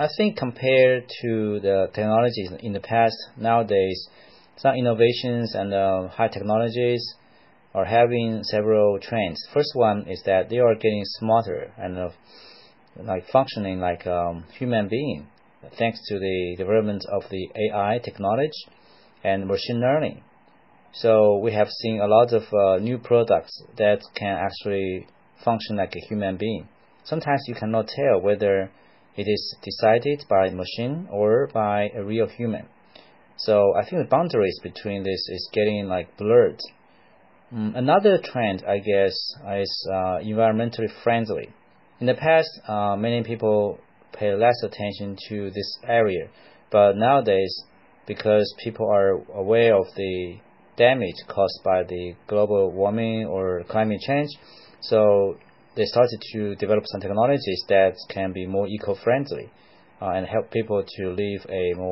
I think compared to the technologies in the past, nowadays, some innovations and uh, high technologies are having several trends. First one is that they are getting smarter and uh, like functioning like um, human being, thanks to the development of the AI technology and machine learning. So we have seen a lot of uh, new products that can actually function like a human being. Sometimes you cannot tell whether it is decided by machine or by a real human. So I think the boundaries between this is getting like blurred. Mm, another trend, I guess, is uh, environmentally friendly. In the past, uh, many people pay less attention to this area, but nowadays, because people are aware of the damage caused by the global warming or climate change, so they started to develop some technologies that can be more eco-friendly uh, and help people to live a more